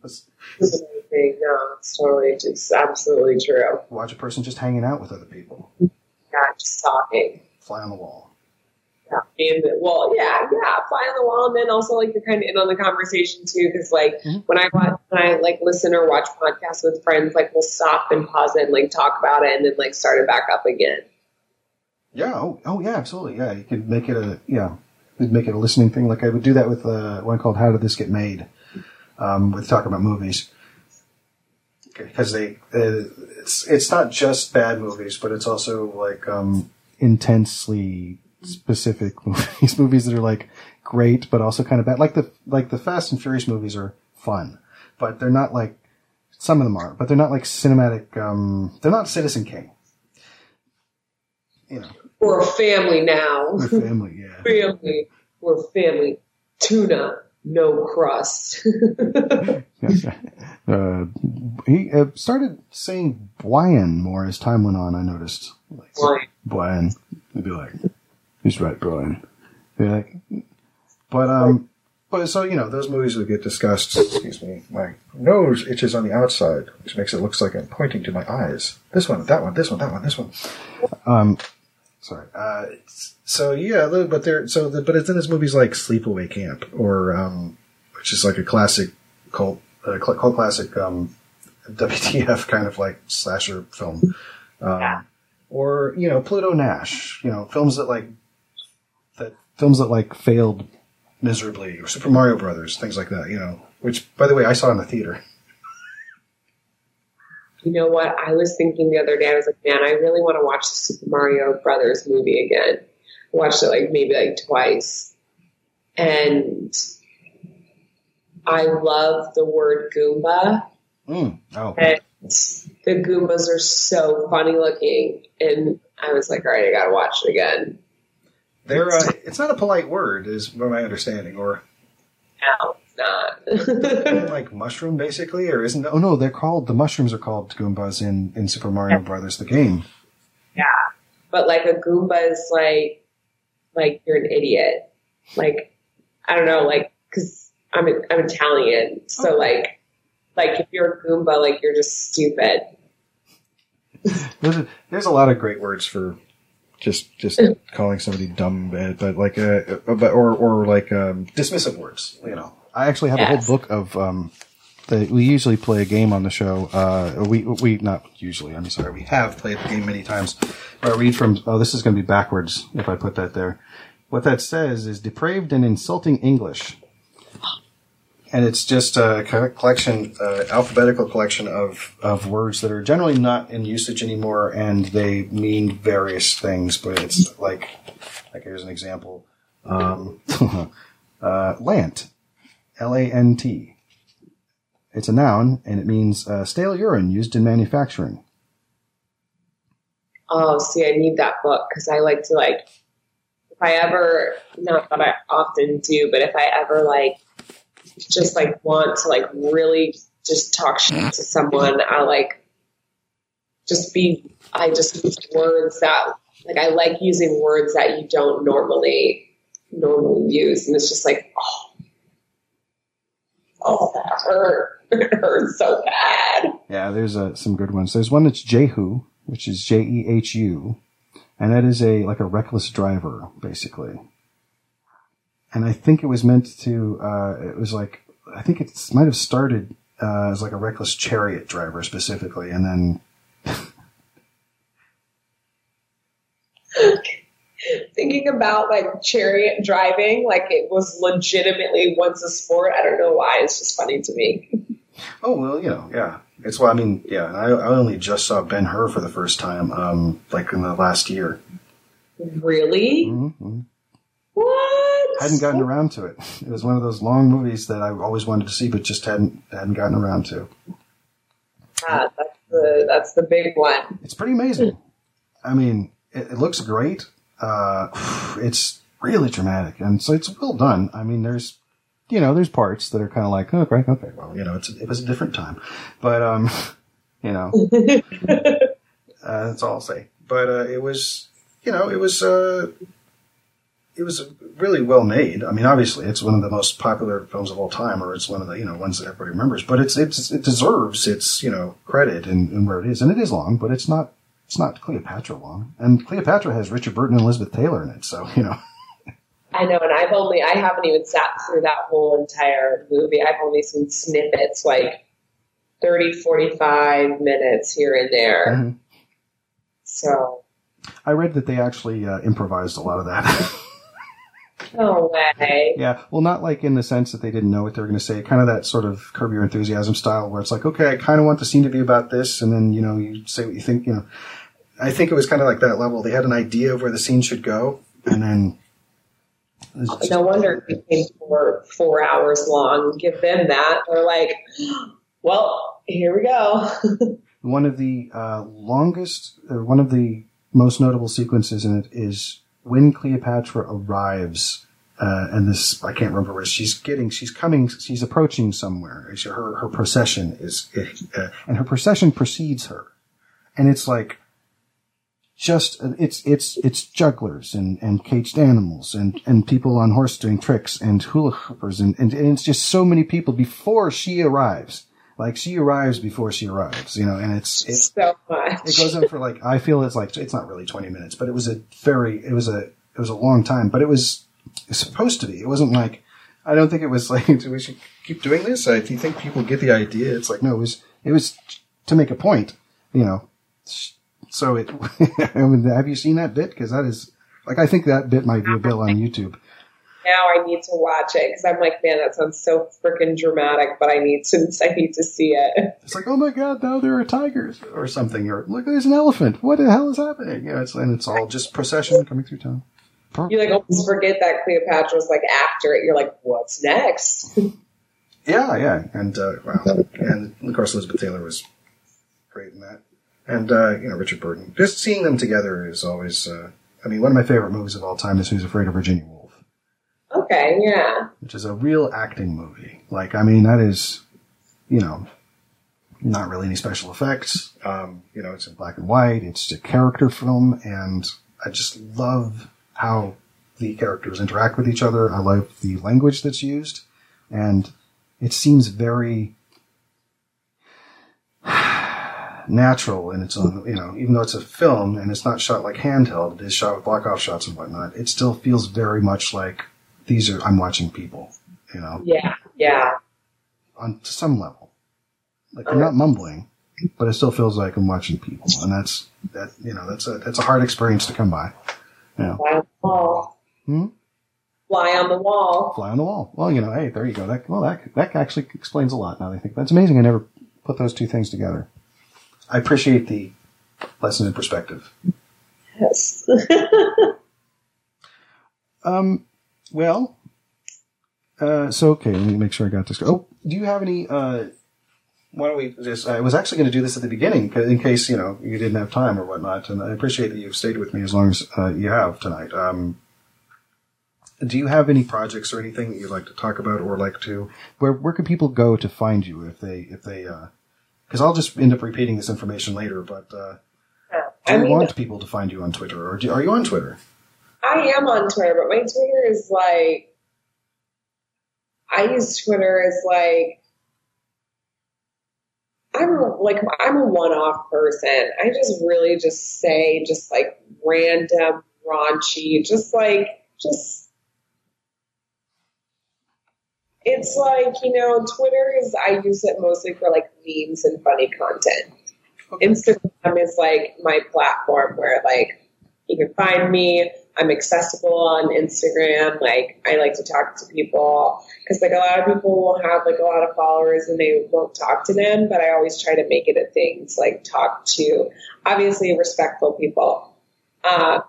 It's amazing. No, it's totally just absolutely true. watch a person just hanging out with other people, Yeah, just talking. fly on the wall. Yeah. And well, yeah, yeah, fly on the wall, and then also like you're kind of in on the conversation too, because like Mhm. when I watch, when I like listen or watch podcasts with friends, like we'll stop and pause it and like talk about it, and then like start it back up again. Yeah. Oh, oh yeah, absolutely. Yeah, you could make it a yeah, you'd make it a listening thing. Like I would do that with uh, one called "How Did This Get Made," um, with talking about movies. Because they, uh, it's it's not just bad movies, but it's also like um, intensely specific movies, movies that are like great, but also kind of bad. Like the like the Fast and Furious movies are fun, but they're not like some of them are, but they're not like cinematic. Um, they're not Citizen Kane. You know, We're a family now. with family, yeah. family. We're family. Tuna, no crust. Yes. Uh, he uh, started saying Brian more as time went on. I noticed. Like, Brian. Brian. He'd be like, "He's right, Brian." Like, but um, but so you know, those movies would get discussed. Excuse me, my nose itches on the outside, which makes it looks like I'm pointing to my eyes. This one, that one, this one, that one, this one. Um, sorry. Uh, so yeah, but there, so the, but it's in his movies like Sleepaway Camp or um, which is like a classic cult, uh, cult cult classic um, WTF kind of like slasher film. Um, Yeah. Or you know Pluto Nash, you know films that like that films that like failed miserably, or Super Mario Brothers, things like that. You know, which by the way I saw in the theater. You know what? I was thinking the other day, I was like, man, I really want to watch the Super Mario Brothers movie again. I watched it like maybe like twice. And I love the word Goomba. Mm. Oh, And the Goombas are so funny looking. And I was like, all right, I got to watch it again. they're uh, it's not a polite word, is my understanding, or No, not. like mushroom basically, or isn't? Oh no, they're called the mushrooms are called Goombas in in Super Mario Brothers the game. yeah. But like a Goomba is like, like you're an idiot. Like, I don't know, like, cause I'm, I'm Italian. So like, like if you're a Goomba, like you're just stupid. There's a, there's a lot of great words for just just calling somebody dumb, but like uh, uh, but or or like um, dismissive words. You know, I actually have Yes. a whole book of um. The, we usually play a game on the show. Uh, we we not usually. I'm sorry. We have played the game many times. I read from. Oh, this is going to be backwards if I put that there. What that says is depraved and insulting English. And it's just a collection, uh, alphabetical collection of, of words that are generally not in usage anymore, and they mean various things. But it's like, like here's an example: um, uh, lant, L A N T. It's a noun, and it means uh, stale urine used in manufacturing. Oh, see, I need that book because I like to like, if I ever, not that I often do, but if I ever like, just like want to like really just talk shit to someone, I like, just be, I just use words that, like, I like using words that you don't normally, normally use. And it's just like, oh, oh, that hurt. It hurts so bad. Yeah, there's uh, some good ones. There's one that's Jehu, which is J E H U, and that is a like a reckless driver, basically. And I think it was meant to. Uh, it was like I think it might have started uh, as like a reckless chariot driver specifically, and then thinking about like chariot driving, like it was legitimately once a sport. I don't know why. It's just funny to me. oh well, you know, yeah. It's well, I mean, yeah. I, I only just saw Ben Hur for the first time, um, like in the last year. Really? Mm-hmm. What? hadn't gotten around to it. It was one of those long movies that I always wanted to see, but just hadn't hadn't gotten around to. Yeah, that's the that's the big one. It's pretty amazing. I mean, it, it looks great. Uh, it's really dramatic, and so it's well done. I mean, there's you know, there's parts that are kind of like, oh, okay, okay, well, you know, it's it was a different time, but um, you know, uh, that's all I'll say. But uh, it was, you know, it was uh, it was really well made. I mean, obviously, it's one of the most popular films of all time, or it's one of the you know ones that everybody remembers. But it's it's it deserves its you know credit and, where it is, and it is long, but it's not it's not Cleopatra long. And Cleopatra has Richard Burton and Elizabeth Taylor in it, so you know. I know, and I've only I haven't even sat through that whole entire movie. I've only seen snippets, like 30, 45 minutes here and there. Mhm. So I read that they actually uh, improvised a lot of that. no way. yeah, well, not like in the sense that they didn't know what they were going to say. Kind of that sort of curb your enthusiasm style, where it's like, okay, I kind of want the scene to be about this, and then you know you say what you think. You know, I think it was kind of like that level. They had an idea of where the scene should go, and then. just- No wonder it became four four hours long. Give them that. They're like, well, here we go. one of the uh, longest, or one of the most notable sequences in it is when Cleopatra arrives, uh, and this I can't remember where she's getting. She's coming. She's approaching somewhere. Her her procession is, uh, and her procession precedes her, and it's like just it's it's it's jugglers and and caged animals and and people on horse doing tricks and hula hoopers and, and and it's just so many people before she arrives. Like she arrives before she arrives, you know, and it's it's so much. it goes on for like I feel it's like it's not really twenty minutes, but it was a very it was a it was a long time, but it was supposed to be. It wasn't like I don't think it was like we should keep doing this. I you think people get the idea? It's like no, it was it was to make a point, you know. So it I mean, have you seen that bit? Because that is like I think that bit might be a bill on YouTube. now I need to watch it because I'm like, man, that sounds so freaking dramatic, but I need to I need to see it. It's like oh my god, now there are tigers or something, or look, there's an elephant. What the hell is happening? You know, it's and it's all just procession coming through town. You like almost forget that Cleopatra's like after it. You're like, what's next? Yeah, yeah, and uh, wow, and of course Elizabeth Taylor was great in that, and uh, you know Richard Burton. Just seeing them together is always. Uh, I mean, one of my favorite movies of all time is Who's Afraid of Virginia Woolf, Okay, yeah. which is a real acting movie. Like, I mean, that is, you know, not really any special effects. Um, you know, it's in black and white. It's a character film, and I just love how the characters interact with each other. I love the language that's used, and it seems very natural in its own, you know, even though it's a film and it's not shot like handheld, it is shot with block off shots and whatnot. It still feels very much like these are, I'm watching people, you know, Yeah, yeah. on to some level. Like I'm not mumbling, but it still feels like I'm watching people. And that's, that, you know, that's a, that's a hard experience to come by. You know, Fly on the wall. Hmm? Fly on the wall. fly on the wall. Well, you know, hey, there you go. That, well, that, that actually explains a lot now that I think that's amazing. I never put those two things together. I appreciate the lesson in perspective. Yes. Um, well, uh, so okay, let me make sure I got this. Oh, do you have any? Uh, why don't we just? I was actually going to do this at the beginning in case you know you didn't have time or whatnot, and I appreciate that you've stayed with me as long as uh, you have tonight. Um, do you have any projects or anything that you'd like to talk about or like to? Where where can people go to find you if they if they? Because I'll just end up repeating this information later, but uh, do I you mean, want people to find you on Twitter, or do, are you on Twitter? I am on Twitter, but my Twitter is like, I use Twitter as like, I'm like I'm a one-off person. I just really just say just like random raunchy, just like just. It's like you know, Twitter is. I use it mostly for like memes and funny content. Instagram is like my platform where like you can find me. I'm accessible on Instagram. Like I like to talk to people because like a lot of people will have like a lot of followers and they won't talk to them, but I always try to make it a thing to like talk to obviously respectful people uh,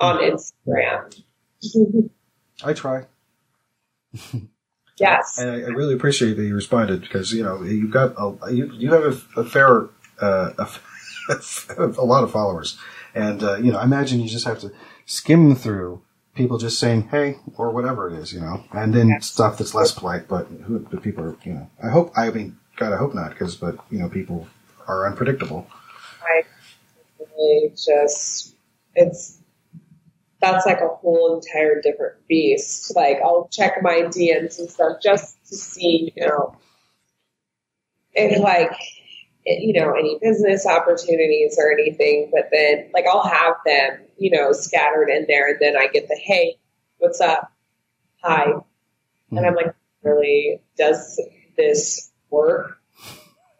on Instagram. I try. Yes. And I, I really appreciate that you responded because you know you've got a, you you have a, a fair uh, a, a lot of followers, and uh, you know I imagine you just have to skim through people just saying hey or whatever it is, you know, and then stuff that's less polite. But who the people are, you know, I hope I mean God I hope not because but you know people are unpredictable. I really just it's that's like a whole entire different beast. Like I'll check my DMs and stuff just to see, you know, if like you know any business opportunities or anything. But then like I'll have them, you know, scattered in there, and then I get the hey, what's up, hi, and I'm like, really, does this work?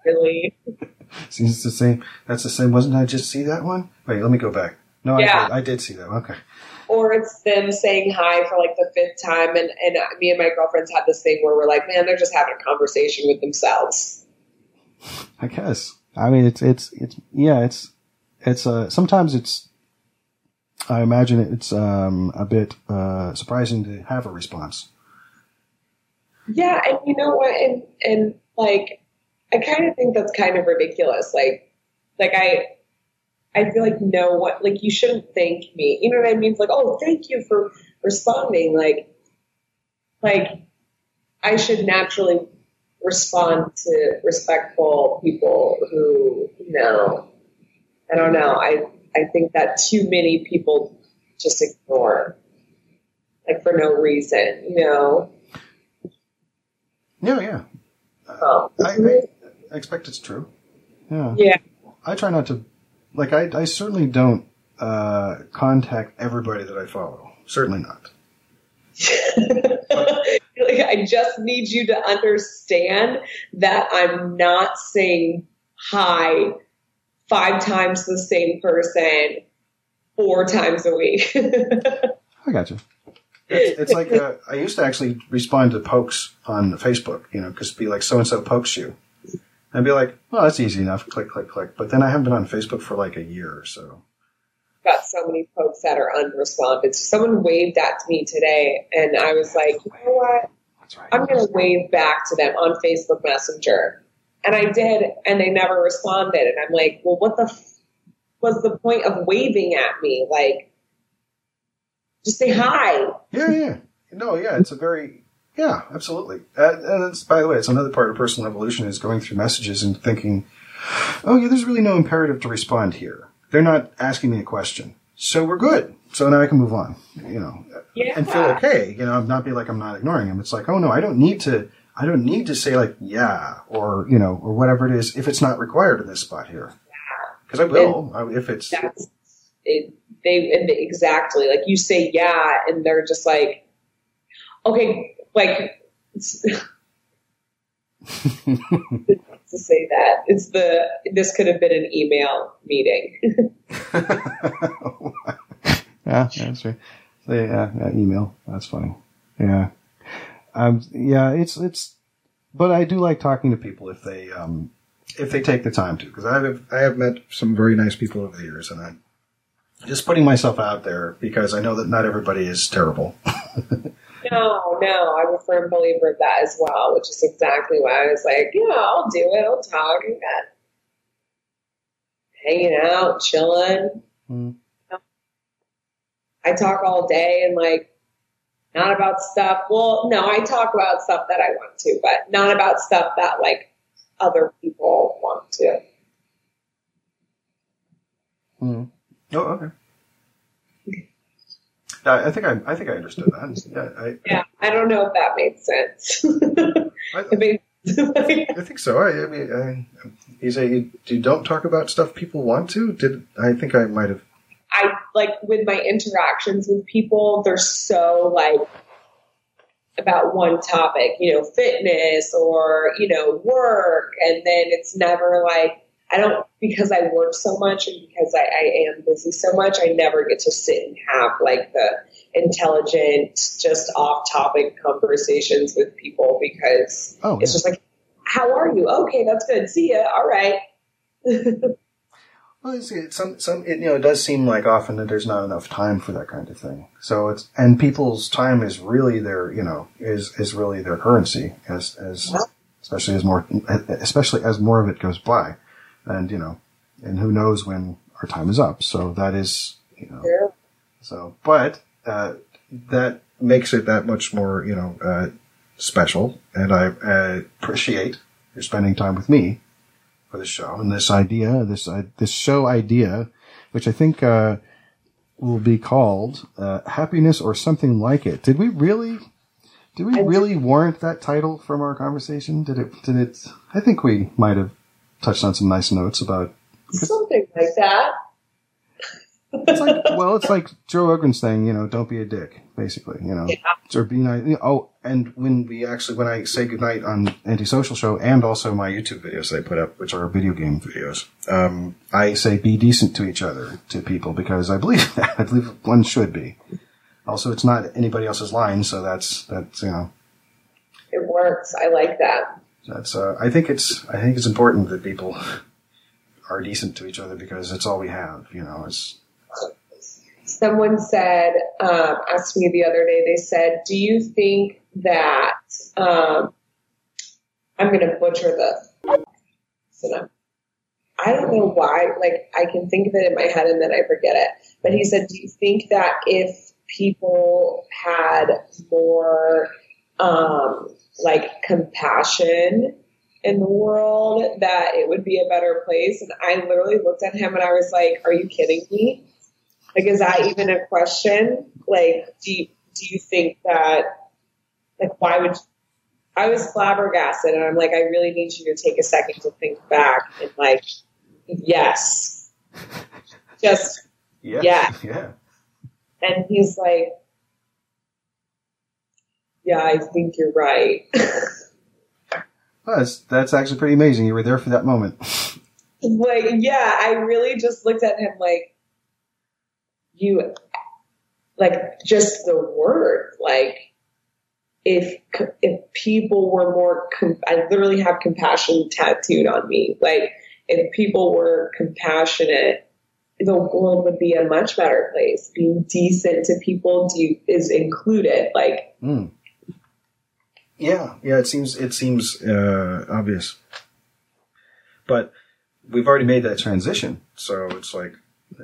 Really? Seems the same. That's the same. Wasn't I just see that one? Wait, let me go back. No, Yeah. I, did, I did see that. Okay. Or it's them saying hi for like the fifth time and, and me and my girlfriends had this thing where we're like man they're just having a conversation with themselves I guess. I mean, it's it's it's yeah, it's it's uh sometimes it's. I imagine it's um a bit uh surprising to have a response. yeah and you know what and and like i kind of think that's kind of ridiculous like like i i feel like no one like you shouldn't thank me you know what i mean it's like oh thank you for responding like like i should naturally respond to respectful people who you know i don't know i i think that too many people just ignore like for no reason you know Yeah, yeah. um, I, I, I expect it's true. Yeah. yeah I try not to. Like, I I certainly don't uh contact everybody that I follow. Certainly not. like, I just need you to understand that I'm not saying hi five times to the same person four times a week. I got you. It's, it's like uh, I used to actually respond to pokes on Facebook, you know, because be like so and so pokes you, and be like, well, that's easy enough. Click, click, click. But then I haven't been on Facebook for like a year or so. Got so many folks that are unresponded. Someone waved at me today, and I was like, you know what? That's right. I'm going to wave back to them on Facebook Messenger. And I did, and they never responded. And I'm like, well, what the f- was the point of waving at me? Like, just say hi. Yeah, yeah. No, yeah. It's a very yeah, absolutely. Uh, and it's by the way, it's another part of personal evolution is going through messages and thinking, oh yeah, there's really no imperative to respond here. They're not asking me a question, so we're good. So now I can move on. You know, Yeah. and feel okay. You know, not be like I'm not ignoring him. It's like, oh no, I don't need to. I don't need to say like yeah or you know or whatever it is if it's not required in this spot here. Because I will I- if it's That's it. They and they- exactly like you say yeah, and they're just like, okay, like to say that it's the this could have been an email meeting. yeah, that's right. So, yeah, yeah, email. That's funny. Yeah, um, yeah. It's it's, but I do like talking to people if they um if they take the time to because I have I have met some very nice people over the years, and I'm just putting myself out there because I know that not everybody is terrible. No, no, I'm a firm believer of that as well, which is exactly why I was like, yeah, I'll do it. I'll talk. Got hanging out, chilling. Mm. I talk all day and like not about stuff. Well, no, I talk about stuff that I want to, but not about stuff that like other people want to. Mm. Oh, okay. I I think I, I think I understood that. Yeah, I, Yeah, I don't know if that made sense. I, mean, I think so. I, I mean, I, you say you, you don't talk about stuff people want to. Did I think I might have? I like with my interactions with people, they're so like about one topic, you know, fitness or, you know, work. And then it's never like, I don't, because I work so much and because I, I am busy so much, I never get to sit and have like the intelligent, just off topic conversations with people because Oh, it's yeah. just like, how are you? Okay, that's good. See ya. All right. Well, it's, it's some some it, you know it does seem like often that there's not enough time for that kind of thing. So it's and people's time is really their you know is is really their currency as as especially as more especially as more of it goes by, and you know, and who knows when our time is up. So that is you know Yeah. so but uh, that makes it that much more you know uh, special, and I uh, appreciate your spending time with me for the show and this idea, this uh, this show idea, which I think uh, will be called uh, "Happiness" or something like it. Did we really? Did we really warrant that title from our conversation? Did it? Did it? I think we might have touched on some nice notes about. Something like that. It's like, well, it's like Joe Rogan's saying, you know, don't be a dick, basically, you know, or be nice. Oh, and when we actually, when I say goodnight on Antisocial Show and also my YouTube videos that I put up, which are video game videos, um, I say be decent to each other, to people, because I believe that. I believe one should be. Also, it's not anybody else's line, so that's, that's, you know, It works. I like that. That's, uh, I think it's, I think it's important that people are decent to each other because it's all we have, you know, it's, Someone said, um, asked me the other day, they said, Do you think that, um, I'm going to butcher the, so. I don't know why, like, I can think of it in my head and then I forget it. But he said, Do you think that if people had more, um, like, compassion in the world, that it would be a better place? And I literally looked at him and I was like, Are you kidding me? Like, is that even a question? Like, do you, do you think that, like, why would, I was flabbergasted and I'm like, I really need you to take a second to think back and like, yes, just, yeah, Yeah. yeah. and he's like, yeah, I think you're right. That's, that's actually pretty amazing. You were there for that moment. like, yeah, I really just looked at him like, you, like, just the word, like, if if people were more, com- I literally have compassion tattooed on me. Like, if people were compassionate, the world would be a much better place. Being decent to people do, is included. Like, Mm. Yeah, yeah. It seems it seems uh, obvious, but we've already made that transition. So it's like,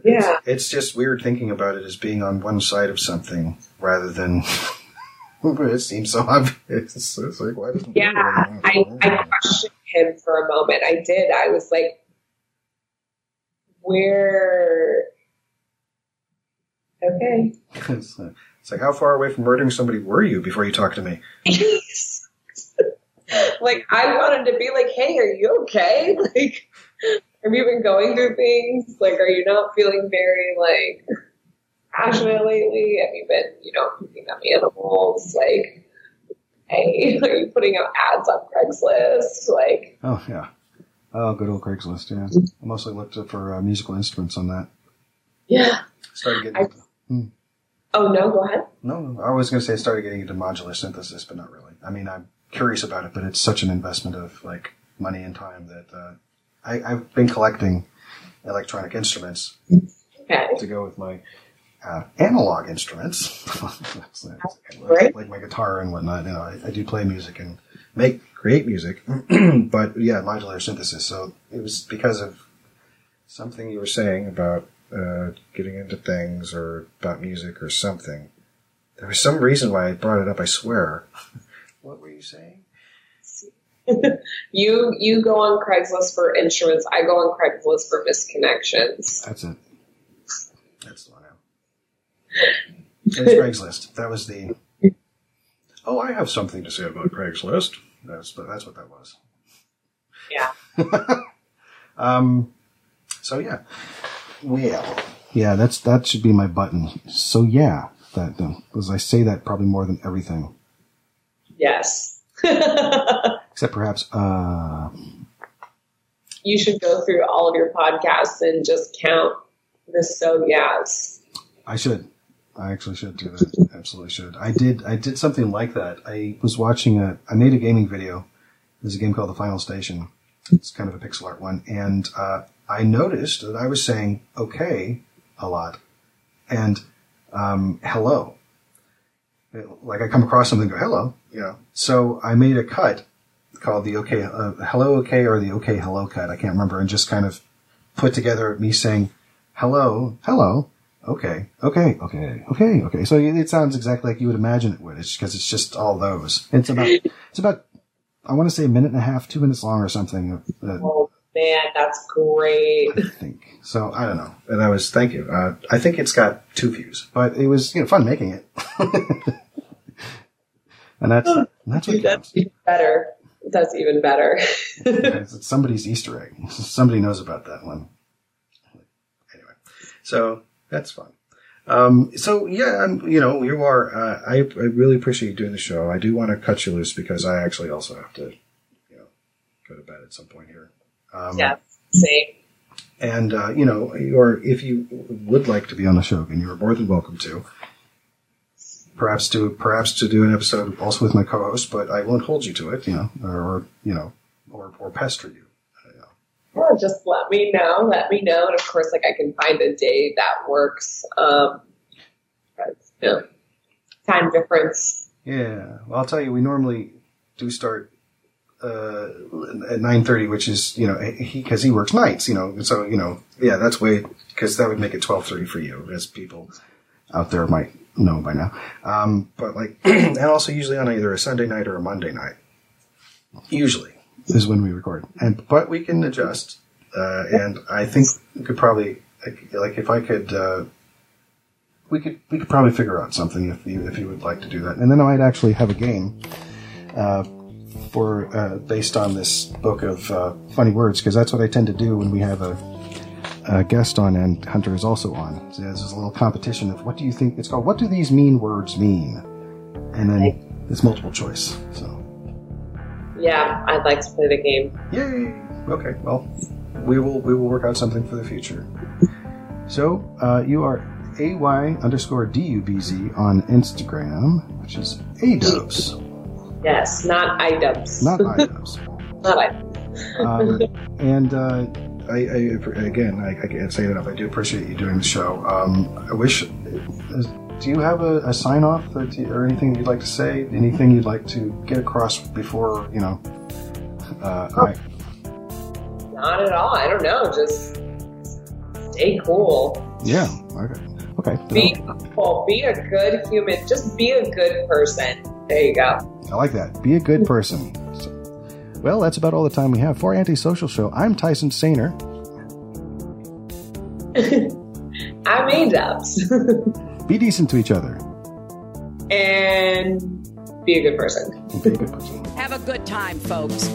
Yeah. it's, it's just weird thinking about it as being on one side of something rather than. it seems so obvious. It's, it's like, why doesn't yeah, I, I questioned him for a moment. I did. I was like, where? Okay. It's, like- how far away from murdering somebody were you before you talked to me? like I wanted to be like, hey, are you okay? Like, have you been going through things? Like, are you not feeling very like passionate lately? Have you been, you know, picking up animals? Like, hey, are you putting out ads on Craigslist? Like, Oh yeah. Oh, good old Craigslist. Yeah, I mostly looked for uh, musical instruments on that. yeah. Started getting. I- Oh no, go ahead. No, I was going to say I started getting into modular synthesis, but not really. I mean, I'm curious about it, but it's such an investment of like money and time that uh, I, I've been collecting electronic instruments Okay. to go with my uh, analog instruments, Great. like my guitar and whatnot. You know, I, I do play music and make create music, but yeah, modular synthesis. So it was because of something you were saying about uh, getting into things or about music or something. There was some reason why I brought it up. I swear. what were you saying? You you go on Craigslist for insurance. I go on Craigslist for misconnections. That's it. That's the one. It's Craigslist. That was the. Oh, I have something to say about Craigslist. That's that's what that was. Yeah. Um. So yeah. Well. Yeah, that's that should be my button. So yeah, that because I say that probably more than everything, Yes. except perhaps uh. you should go through all of your podcasts and just count the so yes. I should. I actually should do that. Absolutely should. I did. I did something like that. I was watching a. I made a gaming video. There's a game called The Final Station. It's kind of a pixel art one, and uh, I noticed that I was saying okay a lot and um, hello. Like I come across something, and go hello, you know. So I made a cut called the okay, uh, hello okay or the okay hello cut. I can't remember, and just kind of put together me saying hello, hello, okay, okay, okay, okay, okay. So it sounds exactly like you would imagine it would. It's because it's just all those. It's about it's about I want to say a minute and a half, two minutes long or something. Uh, Oh man, that's great. I think so. I don't know. And I was thank you. Uh, I think it's got two views, but it was you know fun making it. and that's that's what That's even better. That's even better. It's it's somebody's Easter egg. Somebody knows about that one. Anyway, so that's fun. Um, so yeah, I'm, you know, you are. Uh, I, I really appreciate you doing the show. I do want to cut you loose because I actually also have to, you know, go to bed at some point here. Um, yeah, same. And, uh, you know, or if you would like to be on the show again, you are more than welcome to. Perhaps to, perhaps to do an episode also with my co-host, but I won't hold you to it, you know, or, you know, or, or pester you. you know. Yeah, just let me know. Let me know, and of course, like I can find a day that works. Um, you know, time difference. Yeah. Well, I'll tell you, we normally do start, uh, at 9.30, which is, you know, he, cause he works nights, you know, so, you know, yeah, that's way, cause that would make it 12.30 for you, as people out there might know by now. Um, but like, and also usually on either a Sunday night or a Monday night. Usually is when we record. And, but we can adjust. Uh, and I think we could probably, like, like if I could, uh, we could we could probably figure out something if you if you would like to do that, and then I might actually have a game uh, for uh, based on this book of uh, funny words because that's what I tend to do when we have a, a guest on and Hunter is also on. So there's a little competition of what do you think it's called? What do these mean words mean? And then it's multiple choice. So Yeah, I'd like to play the game. yay! Okay, well we will we will work out something for the future. So uh, you are ay underscore dubz on Instagram, which is adubs, Yes, not idubs. not idubs. not idubs. um, and uh, I, I again, I, I can't say it enough. I do appreciate you doing the show. Um, I wish. is- Do you have a, a sign off or, or anything you'd like to say? Anything you'd like to get across before you know? Uh, I, Not at all. I don't know. Just stay cool. yeah. Okay. Okay. Be cool. Be a good human. Just be a good person. There you go. I like that. Be a good person. So- well, that's about all the time we have for Antisocial Show. I'm Tyson Sainer. I'm Adubs. Be decent to each other. and be a good person. And be a good person. Have a good time, folks.